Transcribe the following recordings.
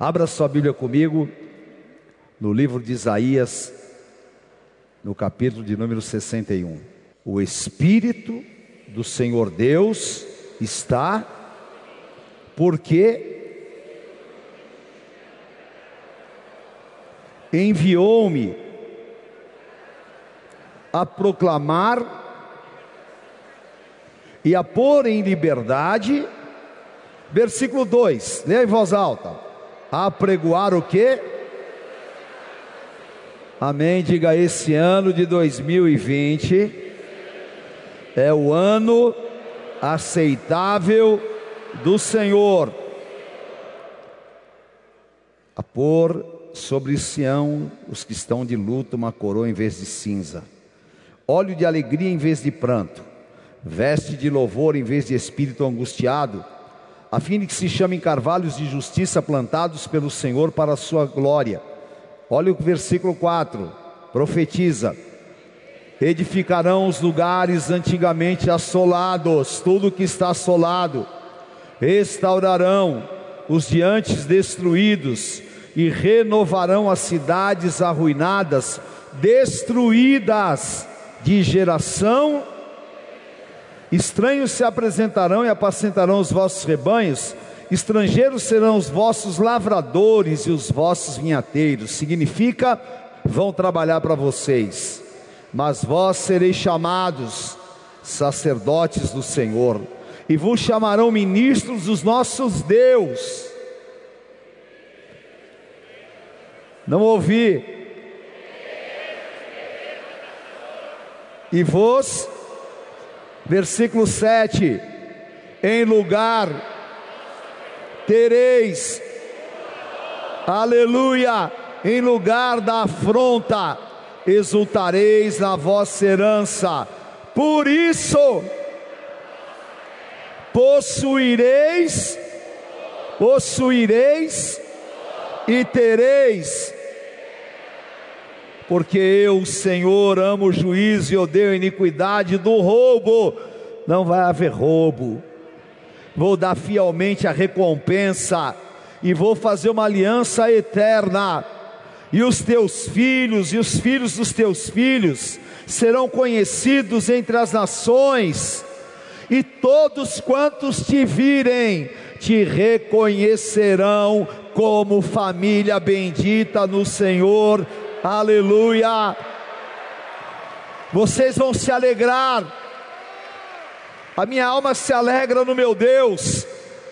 Abra sua Bíblia comigo no livro de Isaías, no capítulo de número 61. O Espírito do Senhor Deus está, porque enviou-me a proclamar e a pôr em liberdade. Versículo 2, leia em voz alta. A pregoar o que? Amém. Diga esse ano de 2020 é o ano aceitável do Senhor. A pôr sobre Sião os que estão de luto uma coroa em vez de cinza, óleo de alegria em vez de pranto, veste de louvor em vez de espírito angustiado, a fim de que se chamem carvalhos de justiça plantados pelo Senhor para a sua glória. Olha o versículo 4, profetiza: edificarão os lugares antigamente assolados, tudo que está assolado, restaurarão os diantes destruídos e renovarão as cidades arruinadas, destruídas de geração. Estranhos se apresentarão e apacentarão os vossos rebanhos, estrangeiros serão os vossos lavradores e os vossos vinhateiros. Significa, vão trabalhar para vocês mas vós sereis chamados sacerdotes do Senhor, e vos chamarão ministros dos nossos Deus. Não ouvi. E vos, versículo 7, em lugar tereis, aleluia, em lugar da afronta, exultareis na vossa herança. Por isso, possuireis, possuireis e tereis, porque eu, Senhor, amo o juízo e odeio a iniquidade do roubo. Não vai haver roubo. Vou dar fielmente a recompensa e vou fazer uma aliança eterna e os teus filhos e os filhos dos teus filhos serão conhecidos entre as nações, e todos quantos te virem te reconhecerão como família bendita no Senhor. Aleluia! Vocês vão se alegrar. A minha alma se alegra no meu Deus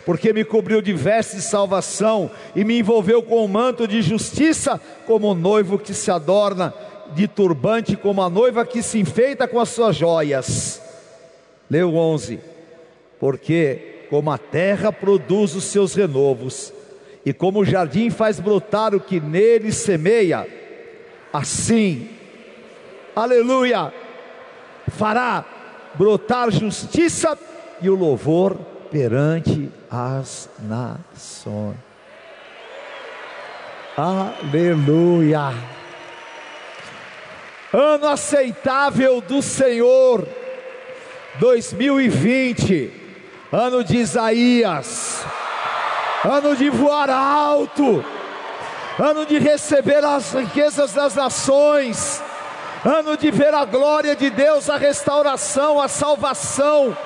porque me cobriu de vestes de salvação e me envolveu com um manto de justiça, como o noivo que se adorna de turbante, como a noiva que se enfeita com as suas joias. Leu 11: Porque como a terra produz os seus renovos, e como o jardim faz brotar o que nele semeia, assim, aleluia, fará brotar justiça e o louvor perante as nações. Aleluia. Ano aceitável do Senhor, 2020, ano de Isaías, ano de voar alto, ano de receber as riquezas das nações, ano de ver a glória de Deus, a restauração, a salvação.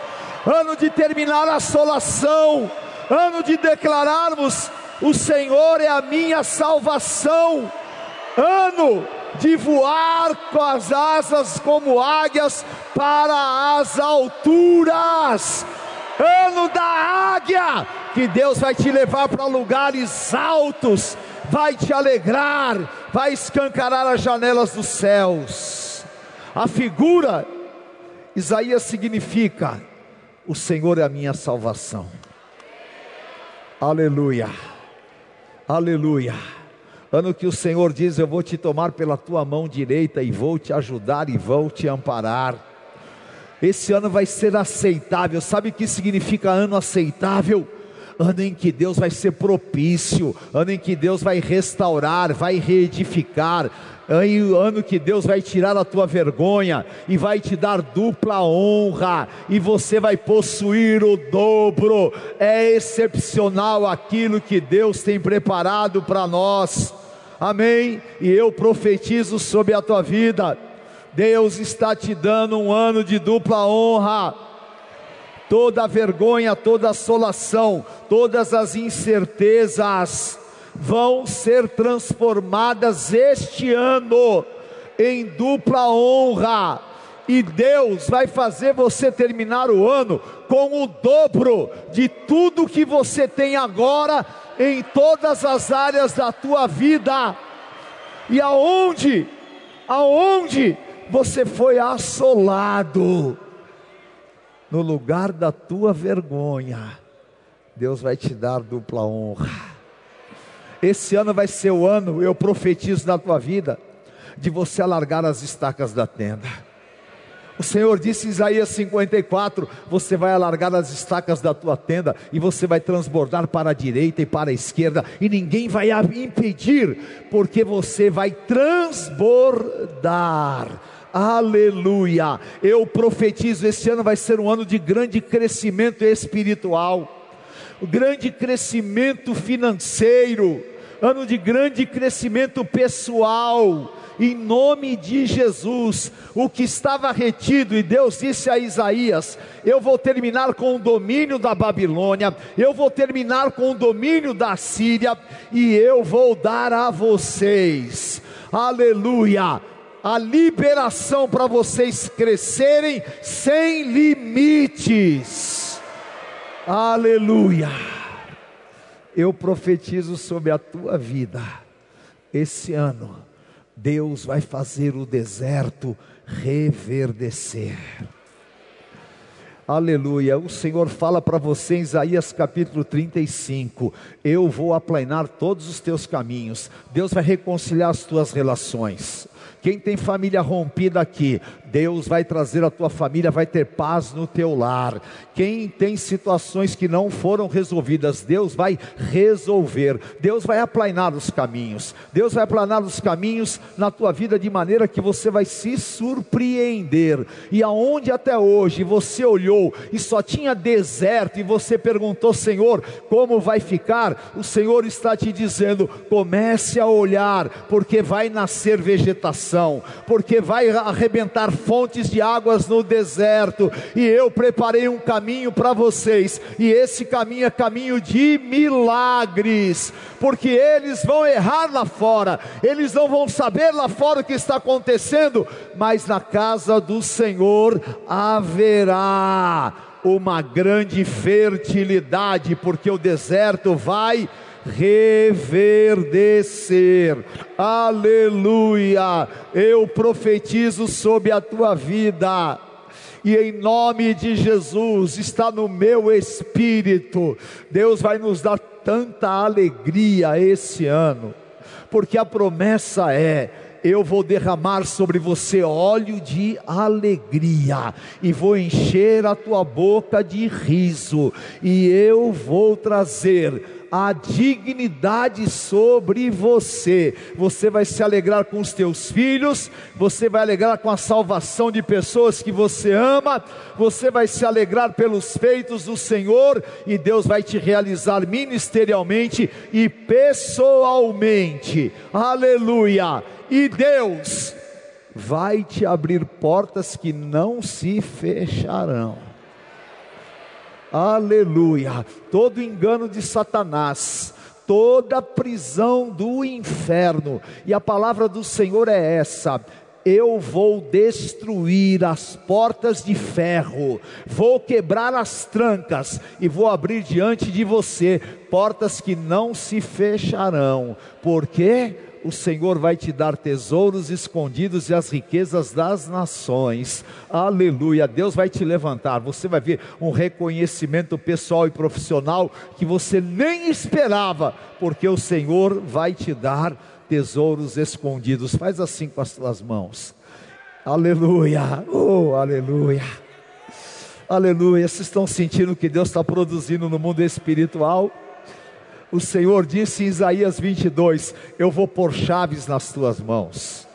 Ano de terminar a assolação, ano de declararmos: o Senhor é a minha salvação, ano de voar com as asas como águias para as alturas, ano da águia, que Deus vai te levar para lugares altos, vai te alegrar, vai escancarar as janelas dos céus. A figura, Isaías significa o Senhor é a minha salvação. Aleluia. Aleluia. Ano que o Senhor diz: Eu vou te tomar pela tua mão direita e vou te ajudar e vou te amparar. Esse ano vai ser aceitável. Sabe o que significa ano aceitável? Ano em que Deus vai ser propício, ano em que Deus vai restaurar, vai reedificar, ano que Deus vai tirar a tua vergonha e vai te dar dupla honra, e você vai possuir o dobro. É excepcional aquilo que Deus tem preparado para nós. Amém? E eu profetizo sobre a tua vida. Deus está te dando um ano de dupla honra. Toda vergonha, toda assolação, todas as incertezas, vão ser transformadas este ano em dupla honra. E Deus vai fazer você terminar o ano com o dobro de tudo que você tem agora em todas as áreas da tua vida. E aonde, aonde você foi assolado, no lugar da tua vergonha, Deus vai te dar dupla honra. Esse ano vai ser o ano, eu profetizo na tua vida, de você alargar as estacas da tenda. O Senhor disse em Isaías 54: Você vai alargar as estacas da tua tenda e você vai transbordar para a direita e para a esquerda, e ninguém vai impedir, porque você vai transbordar. Aleluia! Eu profetizo: esse ano vai ser um ano de grande crescimento espiritual grande crescimento financeiro, ano de grande crescimento pessoal, em nome de Jesus, o que estava retido, e Deus disse a Isaías: Eu vou terminar com o domínio da Babilônia, eu vou terminar com o domínio da Síria, e eu vou dar a vocês, aleluia, a liberação para vocês crescerem sem limites, aleluia eu profetizo sobre a tua vida, esse ano, Deus vai fazer o deserto reverdecer. Aleluia. O Senhor fala para você em Isaías capítulo 35: Eu vou aplanar todos os teus caminhos. Deus vai reconciliar as tuas relações. Quem tem família rompida aqui, Deus vai trazer a tua família, vai ter paz no teu lar. Quem tem situações que não foram resolvidas, Deus vai resolver. Deus vai aplanar os caminhos. Deus vai aplanar os caminhos na tua vida de maneira que você vai se surpreender. E aonde até hoje você olhou e só tinha deserto e você perguntou, Senhor, como vai ficar? O Senhor está te dizendo: comece a olhar, porque vai nascer vegetação, porque vai arrebentar fontes de águas no deserto, e eu preparei um caminho para vocês, e esse caminho é caminho de milagres, porque eles vão errar lá fora, eles não vão saber lá fora o que está acontecendo, mas na casa do Senhor haverá uma grande fertilidade, porque o deserto vai reverdecer. Aleluia! Eu profetizo sobre a tua vida. E em nome de Jesus, está no meu espírito. Deus vai nos dar tanta alegria esse ano, porque a promessa é: eu vou derramar sobre você óleo de alegria, e vou encher a tua boca de riso, e eu vou trazer a dignidade sobre você. Você vai se alegrar com os teus filhos, você vai alegrar com a salvação de pessoas que você ama, você vai se alegrar pelos feitos do Senhor e Deus vai te realizar ministerialmente e pessoalmente. Aleluia! E Deus vai te abrir portas que não se fecharão. Aleluia. Todo engano de Satanás, toda prisão do inferno. E a palavra do Senhor é essa: eu vou destruir as portas de ferro, vou quebrar as trancas e vou abrir diante de você portas que não se fecharão. Por quê? O Senhor vai te dar tesouros escondidos e as riquezas das nações. Aleluia. Deus vai te levantar. Você vai ver um reconhecimento pessoal e profissional que você nem esperava, porque o Senhor vai te dar tesouros escondidos. Faz assim com as tuas mãos. Aleluia. Oh, aleluia. Aleluia. Vocês estão sentindo o que Deus está produzindo no mundo espiritual? O Senhor disse em Isaías 22: Eu vou pôr chaves nas tuas mãos,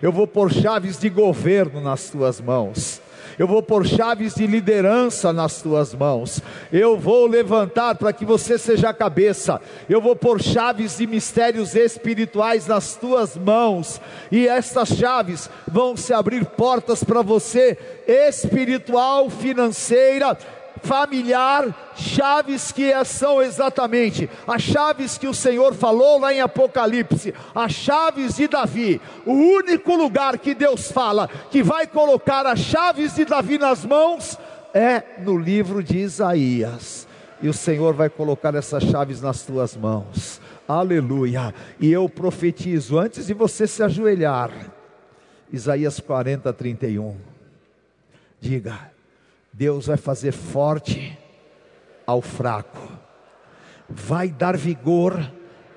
eu vou pôr chaves de governo nas tuas mãos. Eu vou pôr chaves de liderança nas tuas mãos, eu vou levantar para que você seja a cabeça, eu vou pôr chaves de mistérios espirituais nas tuas mãos, e estas chaves vão se abrir portas para você, espiritual, financeira, familiar, chaves que são exatamente as chaves que o Senhor falou lá em Apocalipse, as chaves de Davi. O único lugar que Deus fala que vai colocar as chaves de Davi nas mãos é no livro de Isaías. E o Senhor vai colocar essas chaves nas tuas mãos. Aleluia. E eu profetizo antes de você se ajoelhar. Isaías 40, 31. Diga: Deus vai fazer forte ao fraco, vai dar vigor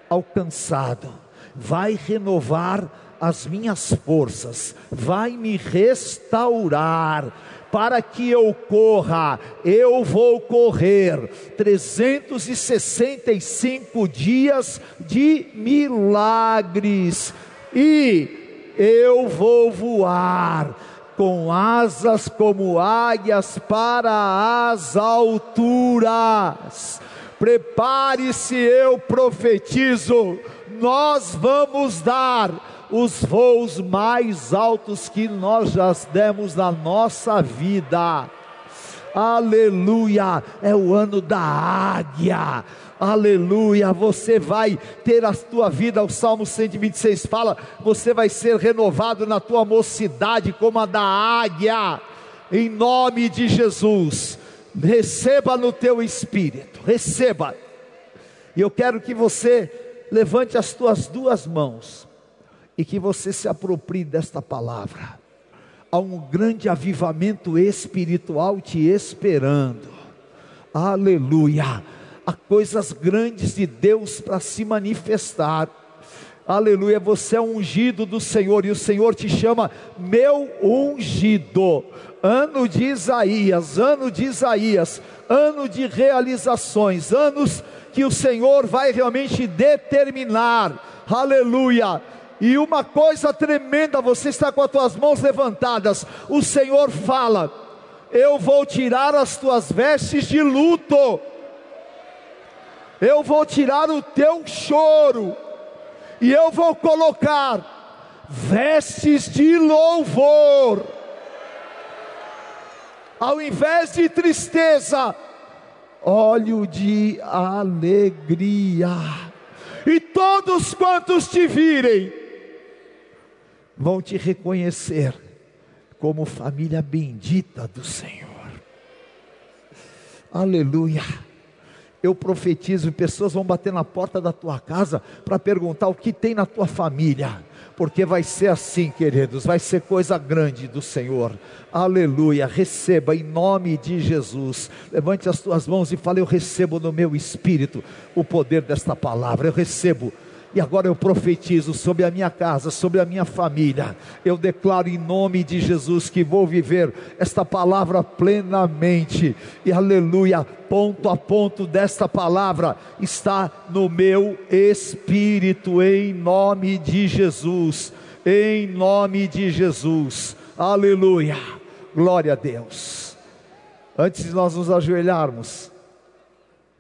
ao cansado, vai renovar as minhas forças, vai me restaurar, para que eu corra, eu vou correr. 365 dias de milagres, e eu vou voar com asas como águias para as alturas. Prepare-se, eu profetizo, nós vamos dar os voos mais altos que nós já demos na nossa vida. Aleluia, é o ano da águia. Aleluia, você vai ter a tua vida, o Salmo 126 fala, você vai ser renovado na tua mocidade como a da águia, em nome de Jesus, receba no teu espírito, receba, e eu quero que você levante as tuas duas mãos, e que você se aproprie desta palavra, há um grande avivamento espiritual te esperando, aleluia, há coisas grandes de Deus para se manifestar. Aleluia, você é ungido do Senhor e o Senhor te chama meu ungido. Ano de Isaías, ano de Isaías, ano de realizações, anos que o Senhor vai realmente determinar. Aleluia. E uma coisa tremenda, você está com as tuas mãos levantadas. O Senhor fala: Eu vou tirar as tuas vestes de luto. Eu vou tirar o teu choro, e eu vou colocar vestes de louvor, ao invés de tristeza, óleo de alegria, e todos quantos te virem, vão te reconhecer como família bendita do Senhor. Aleluia eu profetizo, pessoas vão bater na porta da tua casa para perguntar o que tem na tua família, porque vai ser assim, queridos, vai ser coisa grande do Senhor. Aleluia. Receba em nome de Jesus. Levante as tuas mãos e fale: Eu recebo no meu espírito o poder desta palavra. Eu recebo e agora eu profetizo sobre a minha casa, sobre a minha família. Eu declaro em nome de Jesus que vou viver esta palavra plenamente. E aleluia, ponto a ponto desta palavra está no meu espírito, em nome de Jesus. Em nome de Jesus. Aleluia. Glória a Deus. Antes de nós nos ajoelharmos,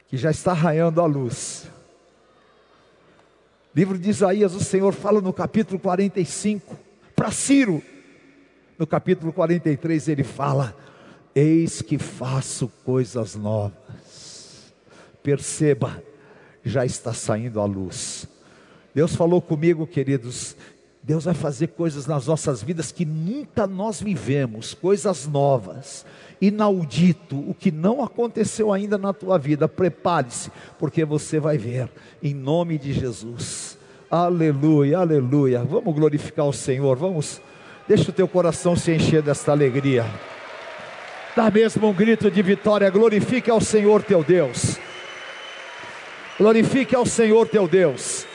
que já está raiando a luz. Livro de Isaías, o Senhor fala no capítulo 45 para Ciro. No capítulo 43 ele fala: Eis que faço coisas novas. Perceba, já está saindo a luz. Deus falou comigo, queridos, Deus vai fazer coisas nas nossas vidas que nunca nós vivemos, coisas novas inaudito, o que não aconteceu ainda na tua vida, prepare-se, porque você vai ver, em nome de Jesus. Aleluia, aleluia. Vamos glorificar o Senhor, vamos. Deixa o teu coração se encher desta alegria. Dá mesmo um grito de vitória, glorifique ao Senhor teu Deus. Glorifique ao Senhor teu Deus.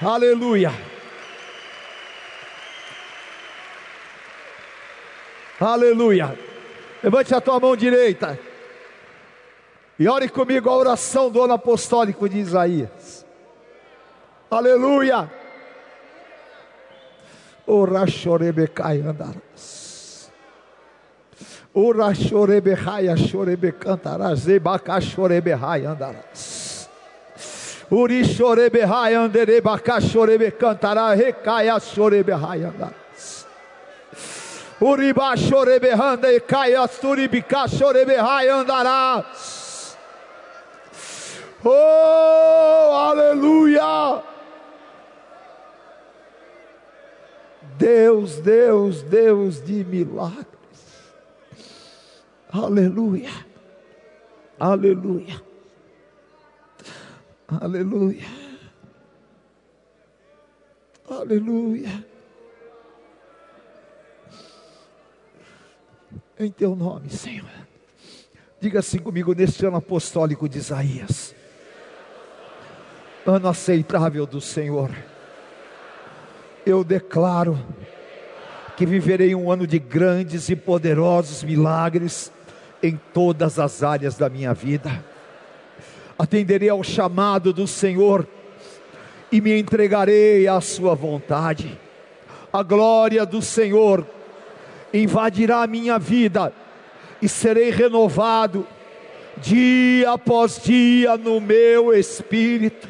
Aleluia. Aleluia. Levante a tua mão direita. E ore comigo a oração do ano apostólico de Isaías. Aleluia. Ora chorebecai andarás. Ora chorebehaia chorebecantarás. Zebaca chorebehai andarás. Uri chorebehai anderebaca chorebecantará. Recaia chorebehai andarás. Chorebehanda e caia chorebehai andarás. Oh, aleluia! Deus, Deus, Deus de milagres. Aleluia. Aleluia. Aleluia. Aleluia. Em teu nome, Senhor. Diga assim comigo neste ano apostólico de Isaías. Ano aceitável do Senhor eu declaro que viverei um ano de grandes e poderosos milagres em todas as áreas da minha vida. Atenderei ao chamado do Senhor e me entregarei à Sua vontade. A glória do Senhor invadirá a minha vida e serei renovado dia após dia no meu espírito.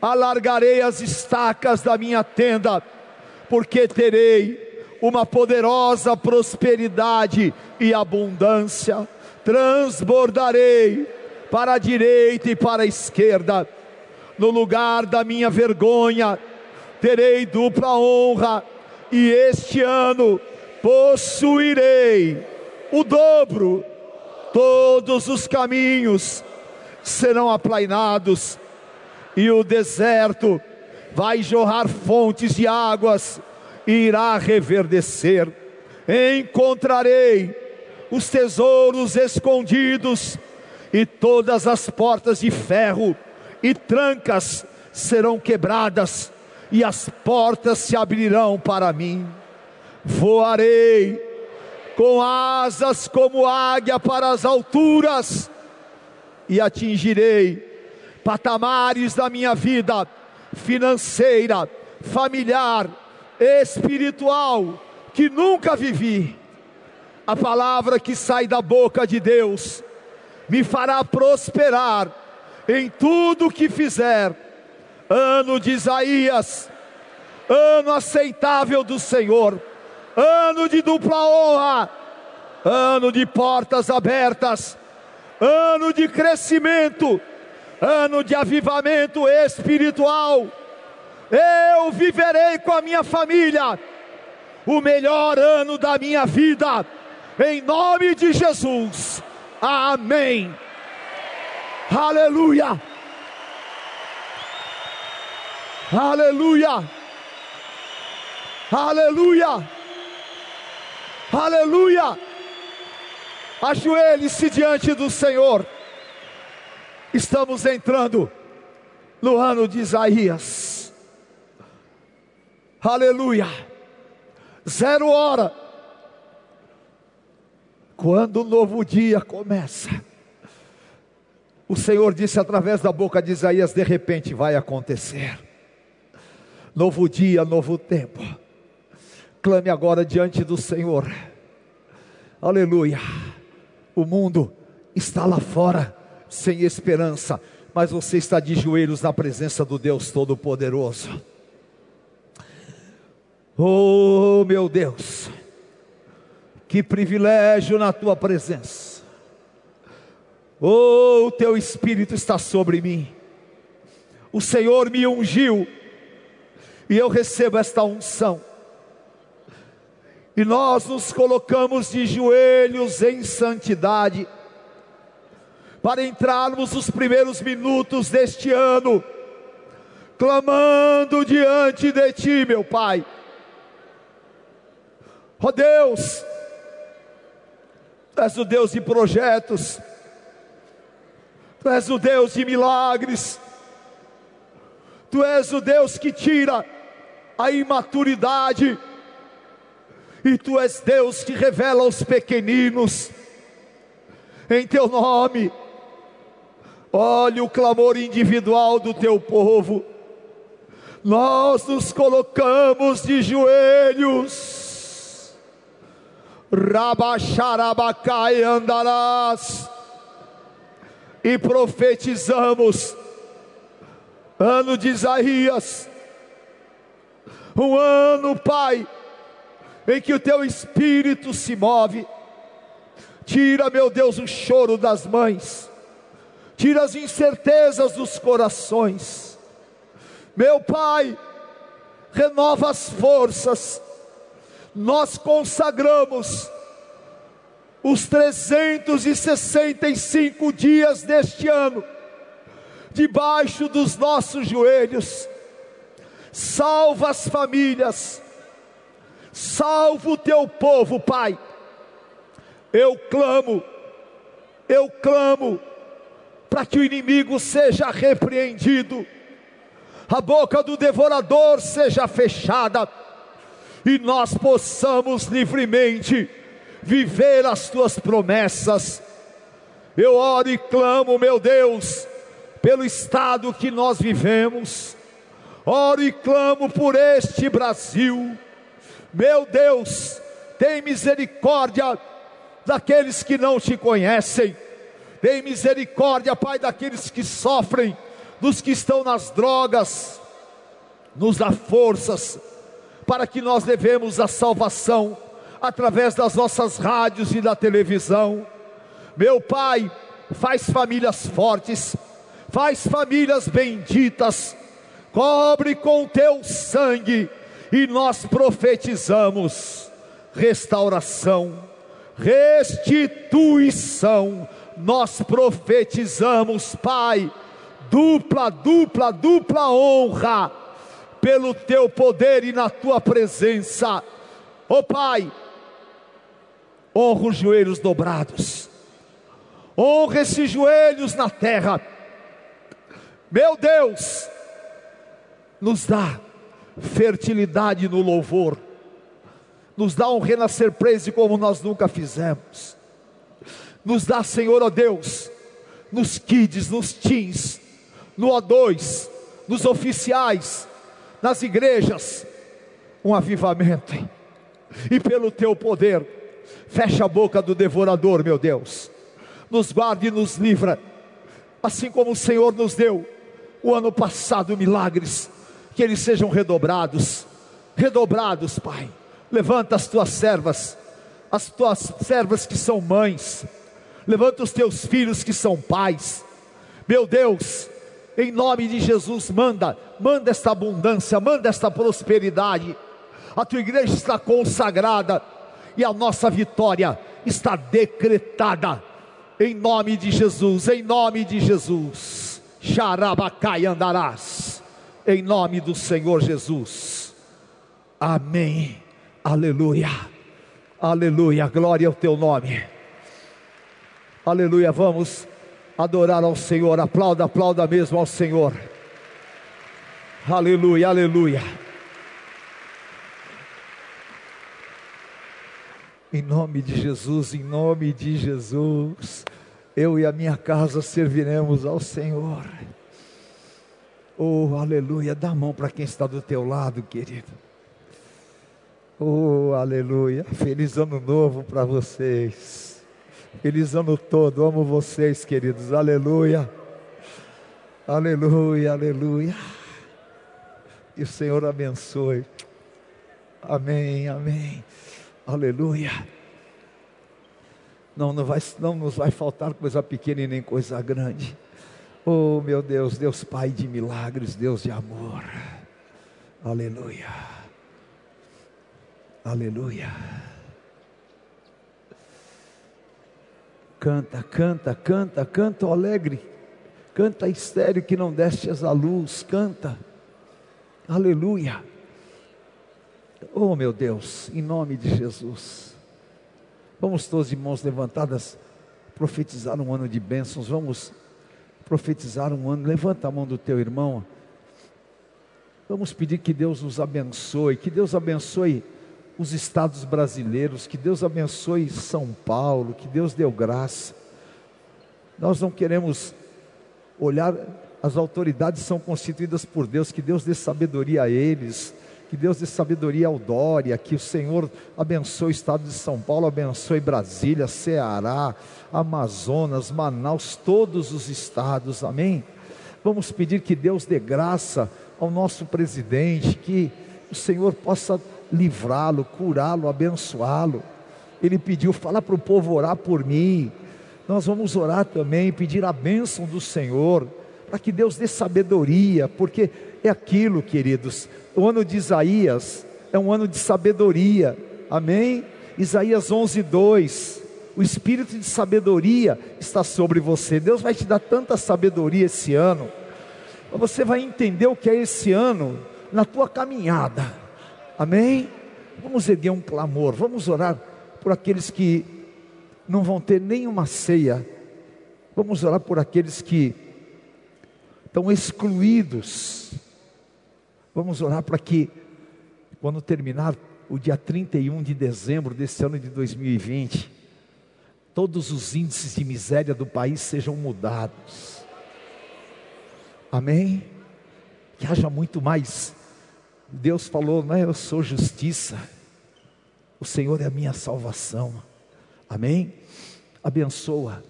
Alargarei as estacas da minha tenda porque terei uma poderosa prosperidade e abundância, transbordarei para a direita e para a esquerda, no lugar da minha vergonha, terei dupla honra, e este ano possuirei o dobro, todos os caminhos serão aplainados, e o deserto vai jorrar fontes de águas e irá reverdecer. Encontrarei os tesouros escondidos e todas as portas de ferro e trancas serão quebradas e as portas se abrirão para mim. Voarei com asas como águia para as alturas e atingirei patamares da minha vida financeira, familiar, espiritual que nunca vivi. A palavra que sai da boca de Deus me fará prosperar em tudo que fizer. Ano de Isaías, ano aceitável do Senhor, ano de dupla honra, ano de portas abertas, ano de crescimento ano de avivamento espiritual. Eu viverei com a minha família o melhor ano da minha vida, em nome de Jesus. Amém. Aleluia. Aleluia. Aleluia. Aleluia. Ajoelhe-se diante do Senhor. Estamos entrando no ano de Isaías. Aleluia. Zero hora. Quando o novo dia começa. O Senhor disse através da boca de Isaías: de repente vai acontecer. Novo dia, novo tempo. Clame agora diante do Senhor. Aleluia. O mundo está lá fora sem esperança, mas você está de joelhos na presença do Deus Todo-Poderoso. Oh, meu Deus, que privilégio na tua presença. Oh, o teu Espírito está sobre mim. O Senhor me ungiu e eu recebo esta unção. E nós nos colocamos de joelhos em santidade para entrarmos os primeiros minutos deste ano, clamando diante de Ti, meu Pai. Ó oh Deus, Tu és o Deus de projetos, Tu és o Deus de milagres, Tu és o Deus que tira a imaturidade, e Tu és Deus que revela aos pequeninos em teu nome. Olhe o clamor individual do teu povo. Nós nos colocamos de joelhos. Rabaxarabacai andarás. E profetizamos. Ano de Isaías. Um ano, Pai, em que o teu espírito se move. Tira, meu Deus, o choro das mães tira as incertezas dos corações. Meu Pai, renova as forças, nós consagramos os 365 dias deste ano, debaixo dos nossos joelhos, salva as famílias, salva o teu povo, Pai. Eu clamo, eu clamo para que o inimigo seja repreendido, a boca do devorador seja fechada, e nós possamos livremente viver as tuas promessas. Eu oro e clamo, meu Deus, pelo estado que nós vivemos, oro e clamo por este Brasil, meu Deus, tem misericórdia daqueles que não te conhecem tem misericórdia, Pai, daqueles que sofrem, dos que estão nas drogas. Nos dá forças para que nós levemos a salvação através das nossas rádios e da televisão. Meu Pai, faz famílias fortes, faz famílias benditas, cobre com teu sangue e nós profetizamos restauração, restituição nós profetizamos, Pai, dupla, dupla, dupla honra pelo teu poder e na tua presença. Ó oh, Pai, honra os joelhos dobrados, honra esses joelhos na terra. Meu Deus, nos dá fertilidade no louvor, nos dá um renascer preso como nós nunca fizemos nos dá, Senhor, ó Deus, nos kids, nos teens, no O2, nos oficiais, nas igrejas, um avivamento, e pelo teu poder, fecha a boca do devorador, meu Deus, nos guarde e nos livra, assim como o Senhor nos deu o ano passado milagres, que eles sejam redobrados, redobrados, Pai. Levanta as tuas servas, as tuas servas que são mães, levanta os teus filhos que são pais, meu Deus, em nome de Jesus, manda, manda esta abundância, manda esta prosperidade. A tua igreja está consagrada e a nossa vitória está decretada. Em nome de Jesus, em nome de Jesus. Xarabacai andarás. Em nome do Senhor Jesus. Amém. Aleluia. Aleluia. Glória ao teu nome. Aleluia, vamos adorar ao Senhor. Aplauda, aplauda mesmo ao Senhor. Aleluia, aleluia. Em nome de Jesus, em nome de Jesus, eu e a minha casa serviremos ao Senhor. Oh, aleluia. Dá a mão para quem está do teu lado, querido. Oh, aleluia. Feliz ano novo para vocês. Feliz ano todo, amo vocês, queridos, aleluia, aleluia, aleluia. E o Senhor abençoe, amém, amém, aleluia. Não, não, vai, não nos vai faltar coisa pequena e nem coisa grande. Oh meu Deus, Deus Pai de milagres, Deus de amor, aleluia, aleluia. Canta, canta, canta, canta alegre. Canta estéreo que não destes a luz. Canta. Aleluia. Oh meu Deus, em nome de Jesus. Vamos todos de mãos levantadas profetizar um ano de bênçãos. Vamos profetizar um ano. Levanta a mão do teu irmão. Vamos pedir que Deus nos abençoe, que Deus abençoe os estados brasileiros, que Deus abençoe São Paulo, que Deus deu graça. Nós não queremos olhar, as autoridades são constituídas por Deus, que Deus dê sabedoria a eles, que Deus dê sabedoria ao Dória, que o Senhor abençoe o estado de São Paulo, abençoe Brasília, Ceará, Amazonas, Manaus, todos os estados, amém? Vamos pedir que Deus dê graça ao nosso presidente, que o Senhor possa livrá-lo, curá-lo, abençoá-lo. Ele pediu, fala para o povo orar por mim. Nós vamos orar também, pedir a bênção do Senhor, para que Deus dê sabedoria, porque é aquilo, queridos, o ano de Isaías é um ano de sabedoria, amém? Isaías 11, 2. O espírito de sabedoria está sobre você. Deus vai te dar tanta sabedoria esse ano. Você vai entender o que é esse ano na tua caminhada. Amém? Vamos erguer um clamor, vamos orar por aqueles que não vão ter nenhuma ceia. Vamos orar por aqueles que estão excluídos Vamos orar para que, quando terminar o dia 31 de dezembro desse ano de 2020, todos os índices de miséria do país sejam mudados. Amém? Que haja muito mais. Deus falou, não é? Eu sou justiça. O Senhor é a minha salvação. Amém? Abençoa.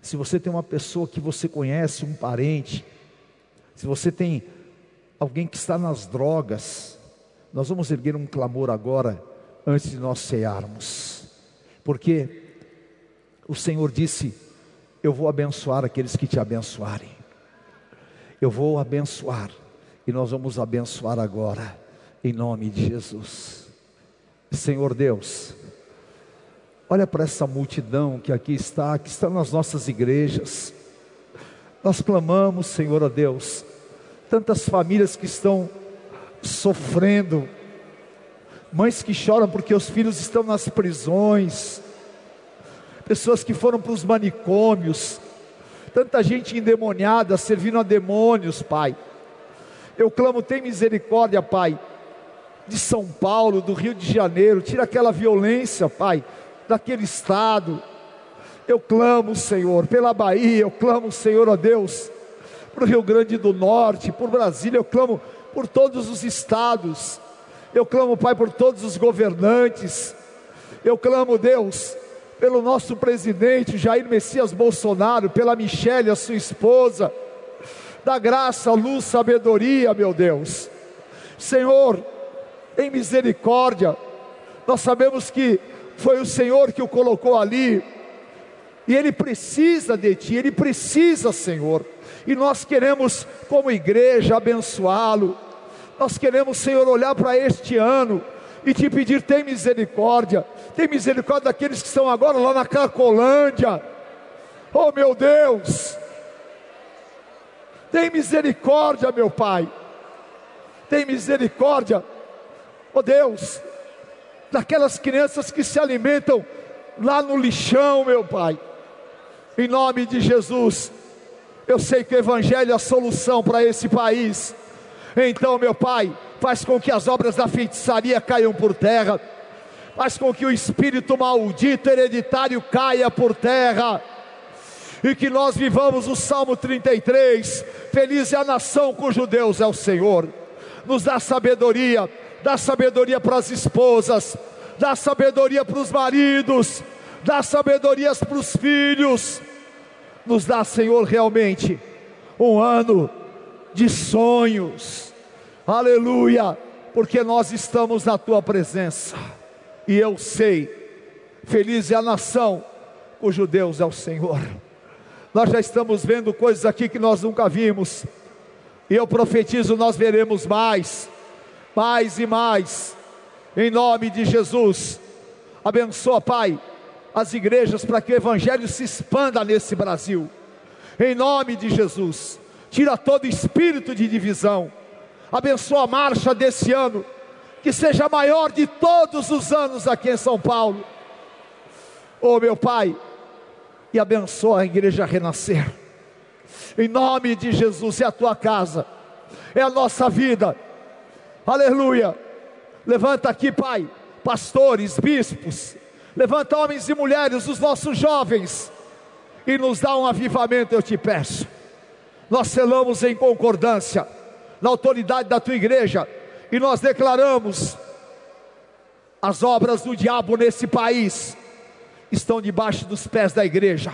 Se você tem uma pessoa que você conhece, um parente, se você tem alguém que está nas drogas, nós vamos erguer um clamor agora, antes de nós cearmos, porque o Senhor disse: Eu vou abençoar aqueles que te abençoarem, eu vou abençoar, e nós vamos abençoar agora, em nome de Jesus. Senhor Deus, olha para essa multidão que aqui está, que está nas nossas igrejas, nós clamamos, Senhor a Deus, tantas famílias que estão sofrendo, mães que choram porque os filhos estão nas prisões, pessoas que foram para os manicômios, tanta gente endemoniada, servindo a demônios, Pai. Eu clamo, tem misericórdia, Pai, de São Paulo, do Rio de Janeiro, tira aquela violência, Pai, daquele estado. Eu clamo, Senhor, pela Bahia, eu clamo, Senhor, ó Deus, para o Rio Grande do Norte, por Brasília, eu clamo por todos os estados, eu clamo, Pai, por todos os governantes, eu clamo, Deus, pelo nosso presidente Jair Messias Bolsonaro, pela Michelle, a sua esposa, da graça, luz, sabedoria, meu Deus, Senhor, em misericórdia, nós sabemos que foi o Senhor que o colocou ali, e ele precisa de Ti, ele precisa, Senhor, e nós queremos, como igreja, abençoá-lo. Nós queremos, Senhor, olhar para este ano e te pedir: tem misericórdia, tem misericórdia daqueles que estão agora lá na Cracolândia. Oh meu Deus, tem misericórdia, meu Pai, tem misericórdia, oh Deus, daquelas crianças que se alimentam lá no lixão, meu Pai, em nome de Jesus eu sei que o Evangelho é a solução para esse país. Então, meu Pai, faz com que as obras da feitiçaria caiam por terra, faz com que o espírito maldito hereditário caia por terra, e que nós vivamos o Salmo 33. Feliz é a nação cujo Deus é o Senhor. Nos dá sabedoria, dá sabedoria para as esposas, dá sabedoria para os maridos, dá sabedoria para os filhos. Nos dá, Senhor, realmente um ano de sonhos, aleluia, porque nós estamos na tua presença, e eu sei, feliz é a nação cujo Deus é o Senhor. Nós já estamos vendo coisas aqui que nós nunca vimos, e eu profetizo: nós veremos mais, mais e mais, em nome de Jesus. Abençoa, Pai as igrejas para que o Evangelho se expanda nesse Brasil. Em nome de Jesus, tira todo espírito de divisão, abençoa a marcha desse ano, que seja maior de todos os anos aqui em São Paulo. Oh meu Pai, e abençoa a igreja renascer. Em nome de Jesus, é a tua casa, é a nossa vida. Aleluia. Levanta aqui, Pai, pastores, bispos, Levanta homens e mulheres, os nossos jovens, e nos dá um avivamento, eu te peço. Nós selamos em concordância, na autoridade da tua igreja, e nós declaramos: as obras do diabo nesse país estão debaixo dos pés da igreja.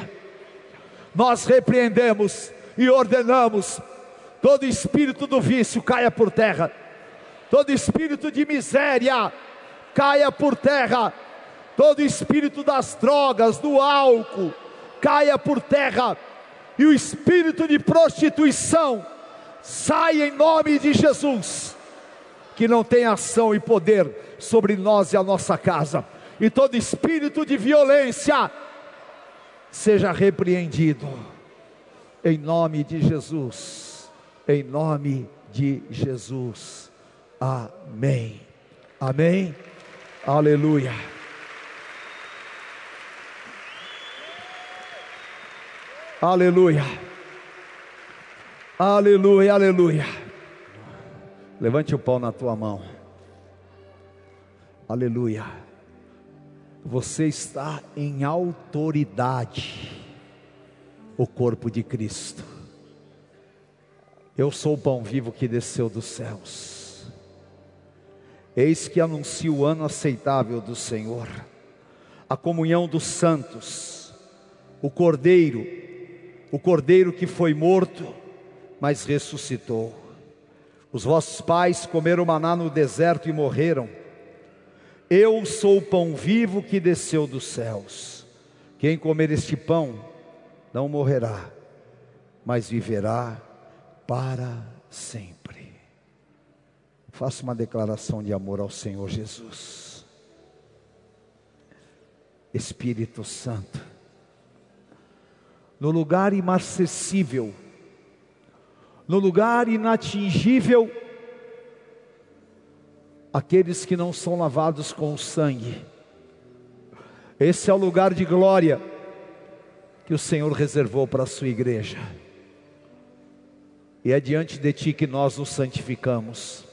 Nós repreendemos e ordenamos: todo espírito do vício caia por terra, todo espírito de miséria caia por terra, todo espírito das drogas, do álcool, caia por terra, e o espírito de prostituição saia em nome de Jesus, que não tem ação e poder sobre nós e a nossa casa, e todo espírito de violência seja repreendido, em nome de Jesus, em nome de Jesus, amém, amém, aleluia. Aleluia. Aleluia, aleluia. Levante o pão na tua mão. Aleluia. Você está em autoridade. O corpo de Cristo. Eu sou o pão vivo que desceu dos céus. Eis que anuncio o ano aceitável do Senhor, a comunhão dos santos, o Cordeiro o cordeiro que foi morto, mas ressuscitou. Os vossos pais comeram maná no deserto e morreram. Eu sou o pão vivo que desceu dos céus. Quem comer este pão não morrerá, mas viverá para sempre. Faça uma declaração de amor ao Senhor Jesus. Espírito Santo no lugar inacessível, no lugar inatingível, aqueles que não são lavados com o sangue. Esse é o lugar de glória que o Senhor reservou para a sua igreja. E é diante de ti que nós nos santificamos.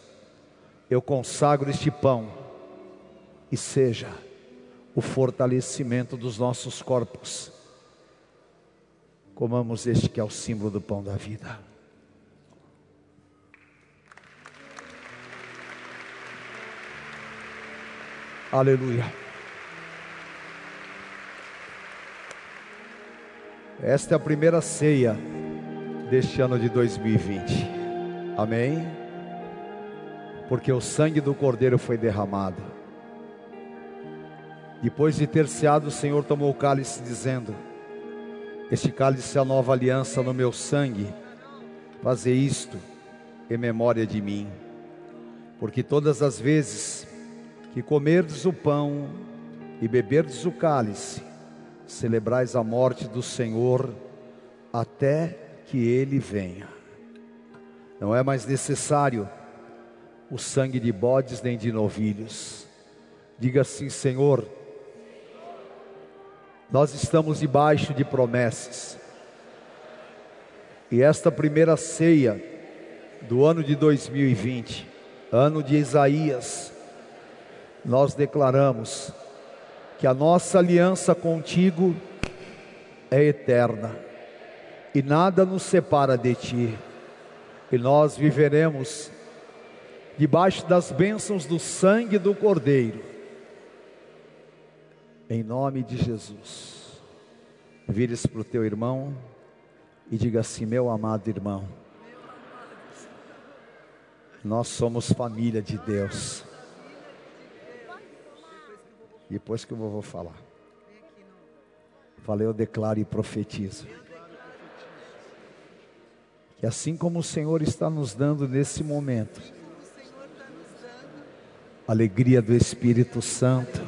Eu consagro este pão e seja o fortalecimento dos nossos corpos Comamos este que é o símbolo do pão da vida. Aleluia. Esta é a primeira ceia deste ano de 2020. Amém? Porque o sangue do Cordeiro foi derramado. Depois de ter ceado, o Senhor tomou o cálice, dizendo: este cálice é a nova aliança no meu sangue. Fazer isto em memória de mim. Porque todas as vezes que comerdes o pão e beberdes o cálice, celebrais a morte do Senhor até que ele venha. Não é mais necessário o sangue de bodes nem de novilhos. Diga assim, Senhor, nós estamos debaixo de promessas. E esta primeira ceia do ano de 2020, ano de Isaías, nós declaramos que a nossa aliança contigo é eterna e nada nos separa de ti, e nós viveremos debaixo das bênçãos do sangue do Cordeiro em nome de Jesus. Vire-se para o teu irmão e diga assim: Meu amado irmão, nós somos família de Deus. Depois que eu vou falar, falei, eu declaro e profetizo. Que assim como o Senhor está nos dando nesse momento, alegria do Espírito Santo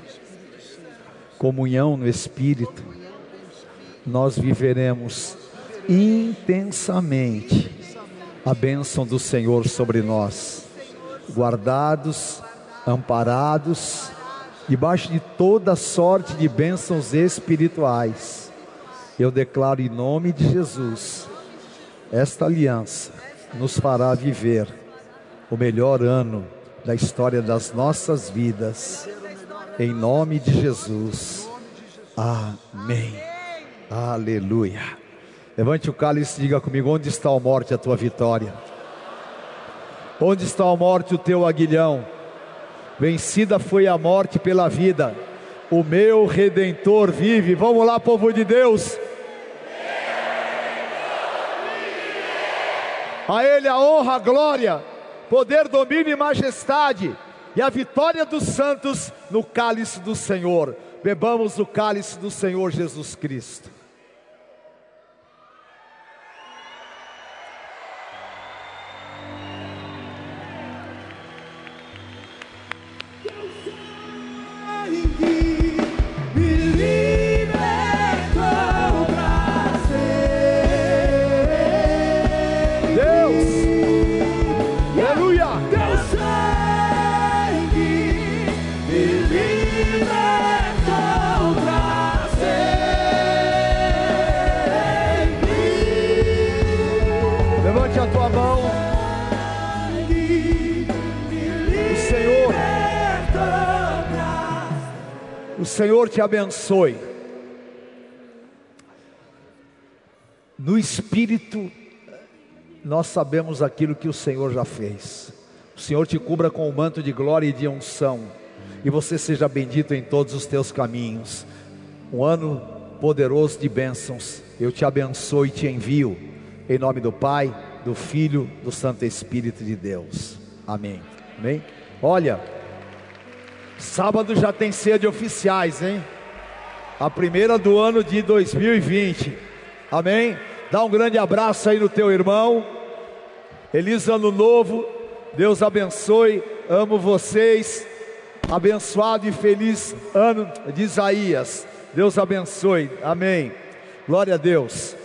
comunhão no Espírito, nós viveremos intensamente a bênção do Senhor sobre nós, guardados, amparados, debaixo de toda sorte de bênçãos espirituais. Eu declaro em nome de Jesus, esta aliança nos fará viver o melhor ano da história das nossas vidas em nome de Jesus. Amém. Aleluia. Levante o cálice e diga comigo: onde está a morte, a tua vitória? Onde está a morte, o teu aguilhão? Vencida foi a morte pela vida, o meu redentor vive. Vamos lá, povo de Deus. A Ele a honra, a glória, poder, domínio e majestade, e a vitória dos santos no cálice do Senhor. Bebamos o cálice do Senhor Jesus Cristo. Senhor te abençoe. No espírito, nós sabemos aquilo que o Senhor já fez. O Senhor te cubra com o manto de glória e de unção, e você seja bendito em todos os teus caminhos. Um ano poderoso de bênçãos. Eu te abençoo e te envio, em nome do Pai, do Filho, do Santo Espírito de Deus. Amém. Amém. Olha. Sábado já tem ceia de oficiais, hein? A primeira do ano de 2020. Amém? Dá um grande abraço aí no teu irmão. Feliz ano novo. Deus abençoe. Amo vocês. Abençoado e feliz ano de Isaías. Deus abençoe. Amém. Glória a Deus.